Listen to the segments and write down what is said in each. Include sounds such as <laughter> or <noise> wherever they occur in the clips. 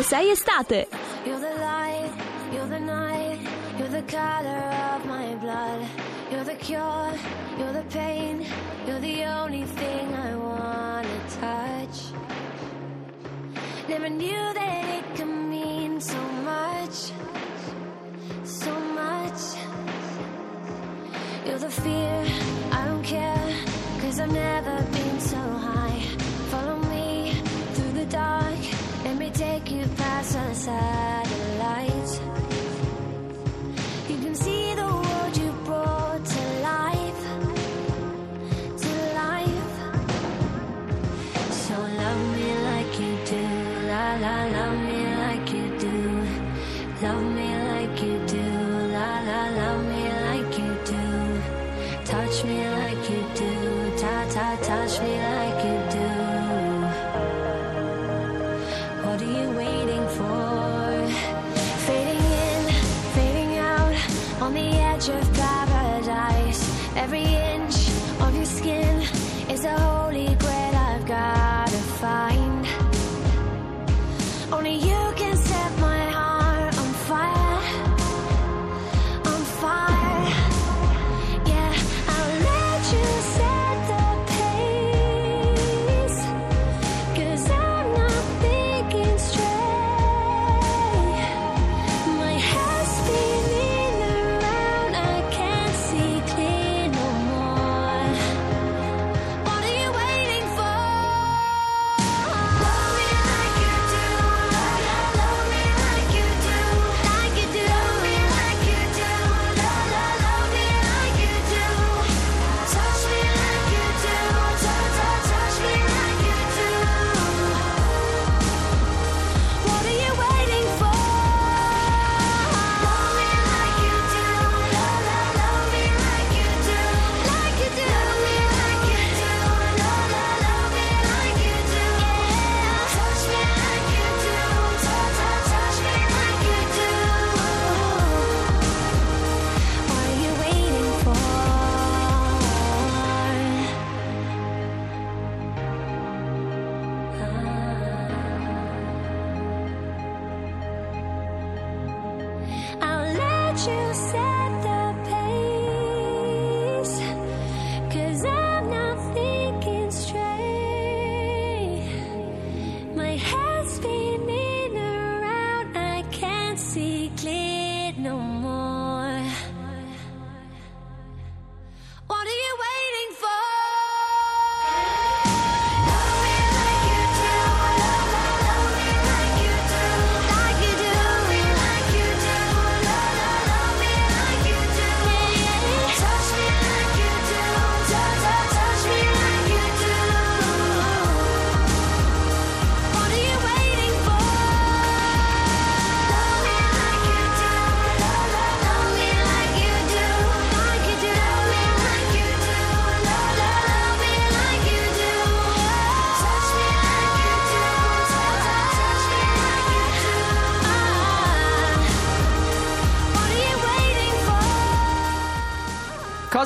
ovunque sei estate. You're the light, you're the night, you're the color of my blood. You're the cure, you're the pain, you're the only thing I wanna touch. Never knew that it could mean so much, so much. You're the fear, I me like you do, ta ta, touch me like you do. What are you waiting for? Fading in, fading out, on the edge of paradise. Every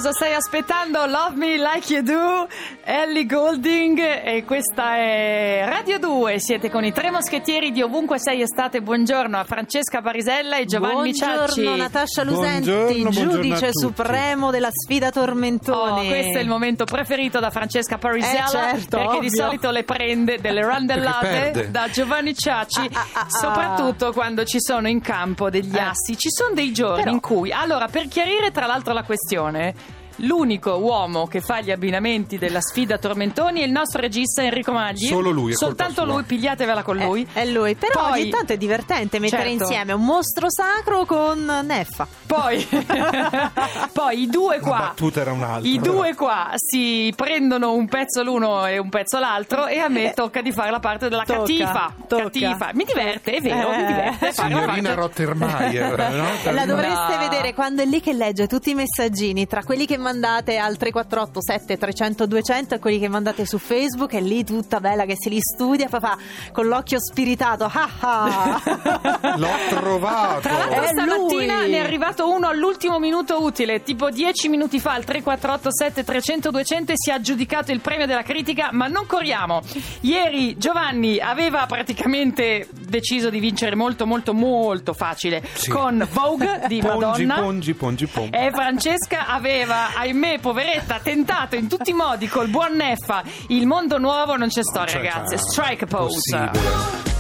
Cosa stai aspettando? Love Me Like You Do, Ellie Golding e questa è Radio 2. Siete con i tre moschettieri di ovunque sei estate. Buongiorno a Francesca Parisella e Giovanni Ciacci. Buongiorno Natascia Lusenti, Buongiorno, buongiorno giudice tutti. supremo della sfida Oh, tormentoni. questo è il momento preferito da Francesca Parisella Eh, certo, perché di ovvio. solito le prende delle randellate da Giovanni Ciacci Ah, ah, ah, ah. soprattutto quando ci sono in campo degli Eh. assi ci sono dei giorni Però- in cui allora per chiarire tra l'altro la questione L'unico uomo che fa gli abbinamenti della sfida Tormentoni è il nostro regista Enrico Magli. Solo lui, è Soltanto colpa sua. lui, pigliatevela con lui. Eh, è lui, però Poi- ogni tanto è divertente mettere Certo. insieme un mostro sacro con Neffa. Poi, <laughs> poi i due qua. La battuta era un'altra. I due qua si prendono un pezzo l'uno e un pezzo l'altro e a me tocca di fare la parte della Eh, Tocca, cattifa. tocca. cattifa. Mi diverte, è vero, Eh. mi diverte Signorina. Rottermeier, <laughs> no? La dovreste No. vedere quando è lì che legge tutti i messaggini tra quelli che mandate al 348 7300 200 e quelli che mandate su Facebook è lì tutta bella che si li studia papà con l'occhio spiritato ah ah. <laughs> L'ho trovato. Tra l'altro È stamattina lui. ne è arrivato uno all'ultimo minuto utile, tipo 10 minuti fa al 3487 300 200 e si è aggiudicato il premio della critica, ma non corriamo. Ieri Giovanni aveva praticamente deciso di vincere molto molto molto facile Sì. con Vogue di Pongi, Madonna. pongi, pongi, pongi. E Francesca aveva, ahimè, poveretta, tentato in tutti i modi col buon Neffa il mondo nuovo, non c'è storia, Cioè, ragazzi. cioè, Strike pose. possibile.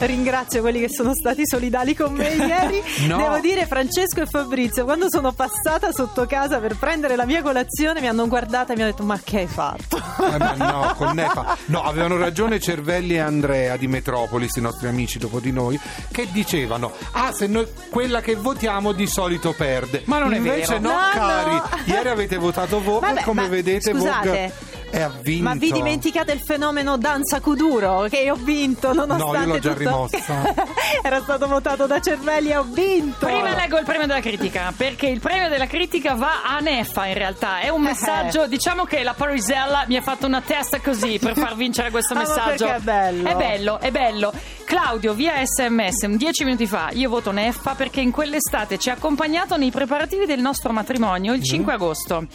Ringrazio quelli che sono stati solidali con me <laughs> ieri. No. Devo dire, Francesco e Fabrizio, quando sono passata sotto casa per prendere la mia colazione, mi hanno guardata e mi hanno detto: Ma che hai fatto? Eh, ma no, <laughs> con Nefa. No, avevano ragione Cervelli e Andrea di Metropolis, i nostri amici dopo di noi, che dicevano: Ah, se noi quella che votiamo di solito perde. Ma non è Invece vero. no, No, cari. no. Ieri avete votato Vogue, Vabbè, come ma vedete, scusate, Vogue è ha vinto. Ma vi dimenticate il fenomeno danza Kuduro che io ho vinto nonostante No, io l'ho già tutto- rimossa. <laughs> Era stato votato da Cervelli e ho vinto. Prima leggo il premio della critica, perché il premio della critica va a Neffa in realtà. È un messaggio, diciamo che la Parisella mi ha fatto una testa così per far vincere questo <laughs> Ah, ma messaggio. è bello. È bello, è bello. Claudio, via sms, un 10 minuti fa, io voto Neffa perché in quell'estate ci ha accompagnato nei preparativi del nostro matrimonio il 5 agosto.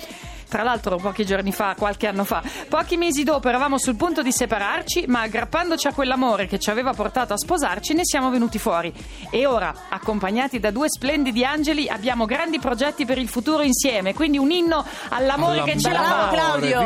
Tra l'altro pochi giorni fa, qualche anno fa, pochi mesi dopo eravamo sul punto di separarci, ma aggrappandoci a quell'amore che ci aveva portato a sposarci ne siamo venuti fuori. E ora, accompagnati da due splendidi angeli, abbiamo grandi progetti per il futuro insieme, quindi un inno all'amore che ce la fa. Claudio.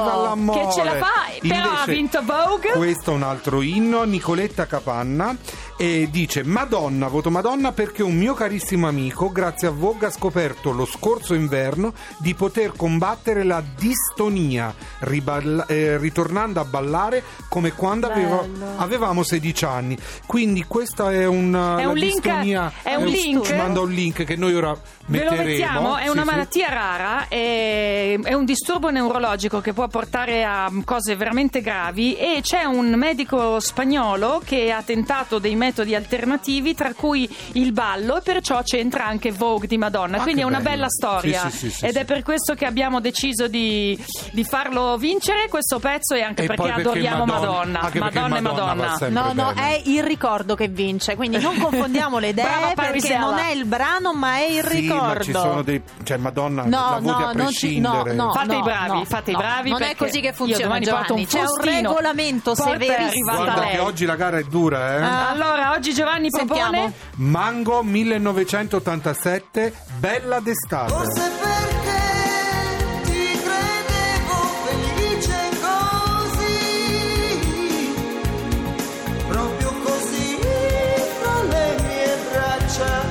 Che ce la fa, però ha Invece, vinto Vogue. Questo è un altro inno, Nicoletta Capanna, e dice Madonna, voto Madonna perché un mio carissimo amico, grazie a Vogue, ha scoperto lo scorso inverno di poter combattere la distonia, riballa- eh, ritornando a ballare come quando Bello. avevamo 16 anni. Quindi questa è un, È un link- distonia, è un eh, link? Ci manda un link che noi ora Ve lo metteremo. mettiamo, è Sì, una sì. malattia rara, è, è un disturbo neurologico che può portare a cose veramente gravi e c'è un medico spagnolo che ha tentato dei metodi alternativi tra cui il ballo e perciò c'entra anche Vogue di Madonna, Ah, quindi è una bello. bella storia Sì, sì, sì, sì, ed è per questo che abbiamo deciso di, di farlo vincere questo pezzo e anche E perché perché adoriamo Madonna- Madonna, Madonna e Madonna Madonna. No, no, bene. è il ricordo che vince, quindi non <laughs> confondiamo le Brava idee perché non è il brano ma è il Sì, ricordo. ma ci sono dei. Cioè, Madonna, No, no, a non ci- no, prescindere. no. Fate i bravi, fate i no, bravi. non è così che io funziona, domani porto un Giovanni. C'è un regolamento severissimo. Guarda che oggi la gara è dura, eh? Ah. Allora, oggi Giovanni propone Sentiamo. Mango 1987, bella d'estate. Forse perché ti credevo felice così, proprio così fra le mie braccia.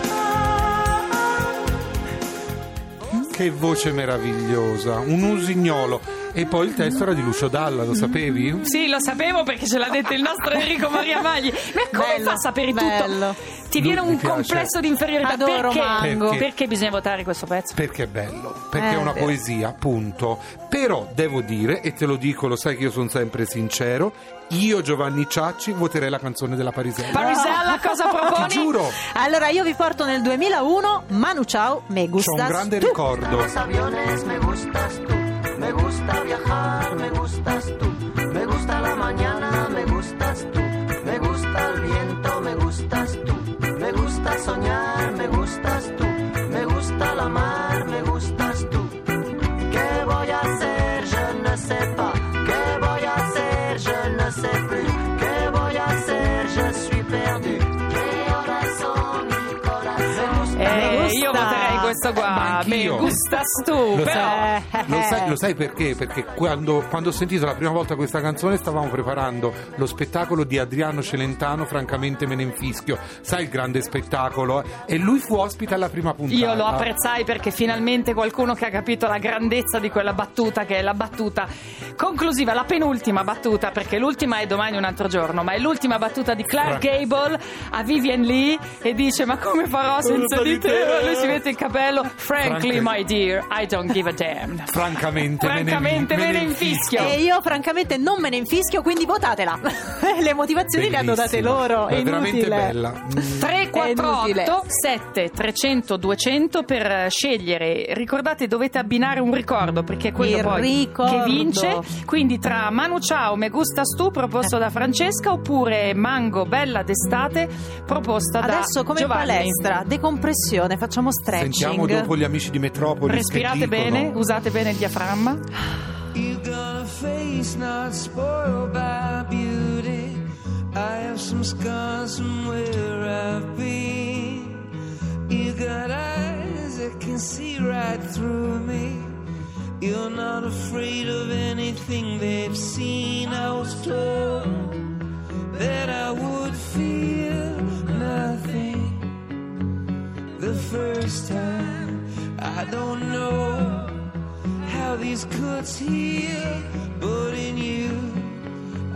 Che voce meravigliosa, un usignolo. E poi il testo era di Lucio Dalla, lo sapevi? Sì, lo sapevo perché ce l'ha detto il nostro Enrico Maria Magli. Ma come Bello, fa a sapere bello. tutto? Ti viene un piace. complesso di inferiorità. Adoro perché? Mango. perché? Perché? bisogna votare questo pezzo? Perché è bello, perché Eh, è una vero. poesia, punto. Però devo dire, e te lo dico, lo sai che io sono sempre sincero, io Giovanni Ciacci voterei la canzone della Parisella. Parisella, <laughs> cosa Ti proponi? giuro, Allora io vi porto nel 2001 Manu Ciao, me c'ho gustas un grande tu. ricordo. Me me gusta viajar, me gustas tú, me gusta la mañana, me gustas tú, me gusta el viento, me gustas tú, me gusta soñar, me gustas tú, me gusta la mar, me gustas tú. ¿Qué voy a hacer? Je ne sais pas. ¿Qué voy a hacer? Je ne sais plus. ¿Qué voy a hacer? Je suis perdu. ¿Qué horas son mi corazón? Eh, gusta. io voterei questo qua. Ma Me anch'io. gustas tu. Lo lo, sai, lo sai perché? Perché quando, quando ho sentito la prima volta questa canzone stavamo preparando lo spettacolo di Adriano Celentano, francamente me ne infischio. Sai il grande spettacolo? E lui fu ospite alla prima puntata. Io lo apprezzai perché finalmente qualcuno che ha capito la grandezza di quella battuta, che è la battuta conclusiva, la penultima battuta, perché l'ultima è domani un altro giorno, ma è l'ultima battuta di Clark Gable a Vivian Lee e dice: Ma come farò senza di te? Lui si mette il capello frankly, Frankly. my dear, I don't give a damn. Francamente, <laughs> Francamente me ne infischio. infischio. E io francamente non me ne infischio, quindi votatela. <laughs> le motivazioni le hanno date loro. È È veramente inutile. bella. Mm. 348 7 300 200 per scegliere. Ricordate, dovete abbinare un ricordo perché è quello Il poi ricordo. che vince. Quindi tra Manu Ciao, Me Gustas Tu proposto da Francesca oppure Mango Bella d'estate proposta da Adesso come Giovanni. palestra, decompressione, facciamo stretching. Sentiamo dopo gli amici di Metropoli. Respirate che dicono. bene, usate bene il diaframma. You got a face not spoiled by beauty. I have some scars from where I've been. You got eyes that can see right through me. You're not afraid of anything they've seen. I was told that I would feel nothing the first time. I don't know how these cuts heal, but in you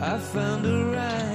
I found a rhyme.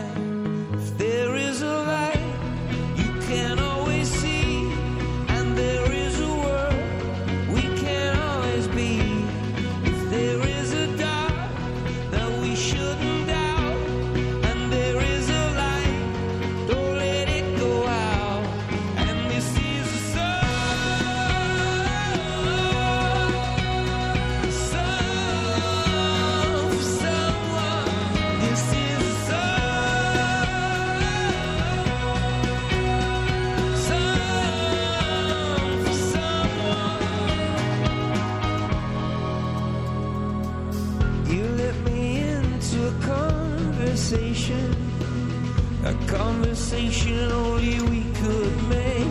Conversation only we could make.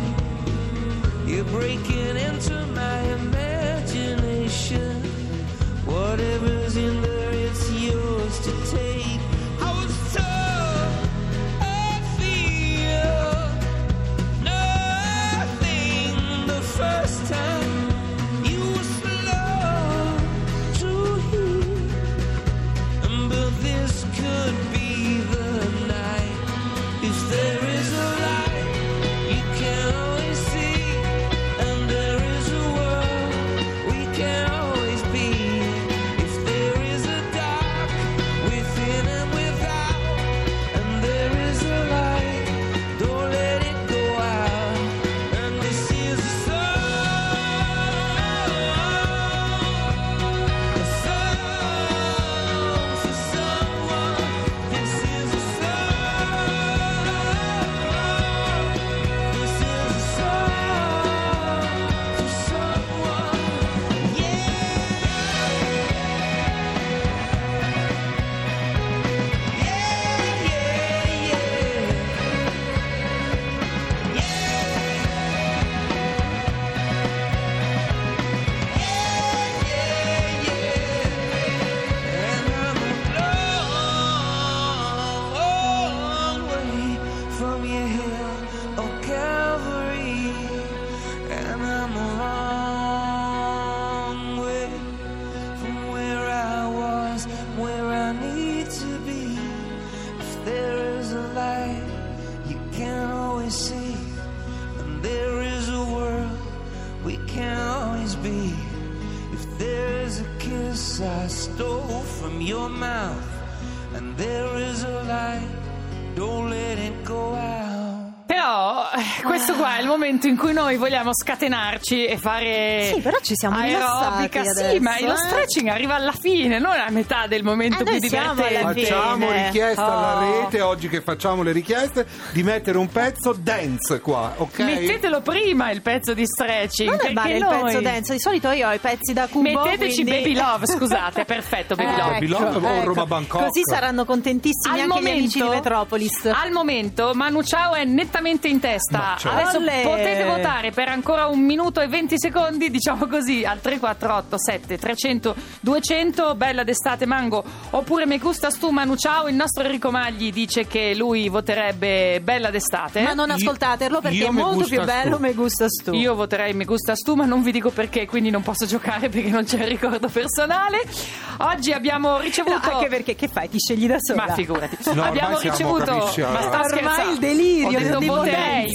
You're breaking from your mouth, and there is a light, don't let it go out. Però eh, questo qua è il momento in cui noi vogliamo scatenarci e fare Sì, però ci siamo aerobica. rilassati Sì, ma adesso, lo eh. stretching arriva alla fine, non a metà del momento Eh, più alla divertente. Facciamo richiesta alla Oh. rete, oggi che facciamo le richieste, di mettere un pezzo dance qua, ok? Mettetelo prima il pezzo di stretching. Non è perché male il noi- pezzo denso, di solito io ho i pezzi da cubo. Metteteci quindi- Baby Love, scusate, perfetto, Baby Eh, Love. Baby Love o Roma Bangkok? Così saranno contentissimi Al anche gli amici di momento- Metropolis. Al momento Manu Ciao è nettamente in testa. Adesso Olè. potete votare per ancora un minuto e 20 secondi, diciamo così, al 348 7 300 200, bella d'estate Mango, oppure Me gustas tu Manu Ciao. Il nostro Enrico Magli dice che lui voterebbe bella d'estate. Ma non ascoltatelo perché io è molto più bello. Me gustas tu. Io voterei Me gustas tu, ma non vi dico perché, quindi non posso giocare perché non c'è il ricordo personale. Oggi abbiamo No, ricevuto. anche perché che fai? Ti scegli da sola. Ma figurati, No, abbiamo ricevuto. ma sta. Ormai scherzando. il delirio Ho detto voterei Voterei,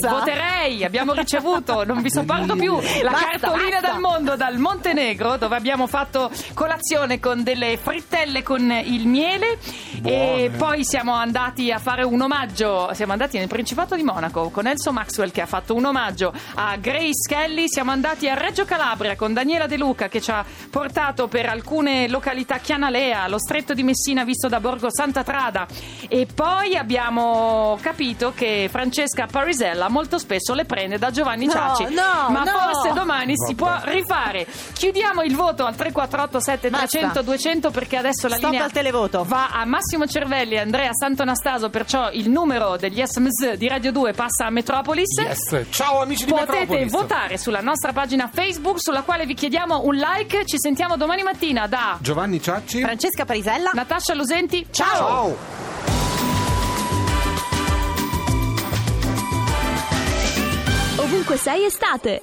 Potenza. voterei, abbiamo ricevuto, non vi sopporto più, la Basta, cartolina basta. dal mondo dal Montenegro dove abbiamo fatto colazione con delle frittelle con il miele e Buone. poi siamo andati a fare un omaggio, siamo andati nel Principato di Monaco con Elso Maxwell che ha fatto un omaggio a Grace Kelly, siamo andati a Reggio Calabria con Daniela De Luca che ci ha portato per alcune località Chianalea, lo stretto di Messina visto da Borgo Santa Trada e poi abbiamo capito che Francesca Parisella molto spesso le prende da Giovanni No, Ciacci no, ma no. forse domani si può rifare chiudiamo il voto al 348 7300 Basta. 200 perché adesso la Stop linea al televoto. va a Massimo Cervelli e Andrea Santonastaso perciò il numero degli SMS di Radio 2 passa a Metropolis Yes. Ciao amici di Potete Metropolis. votare sulla nostra pagina Facebook sulla quale vi chiediamo un like. Ci sentiamo domani mattina da Giovanni Ciacci. Francesca Parisella. Natascia Lusenti. Ciao! Ciao. Ovunque sei estate.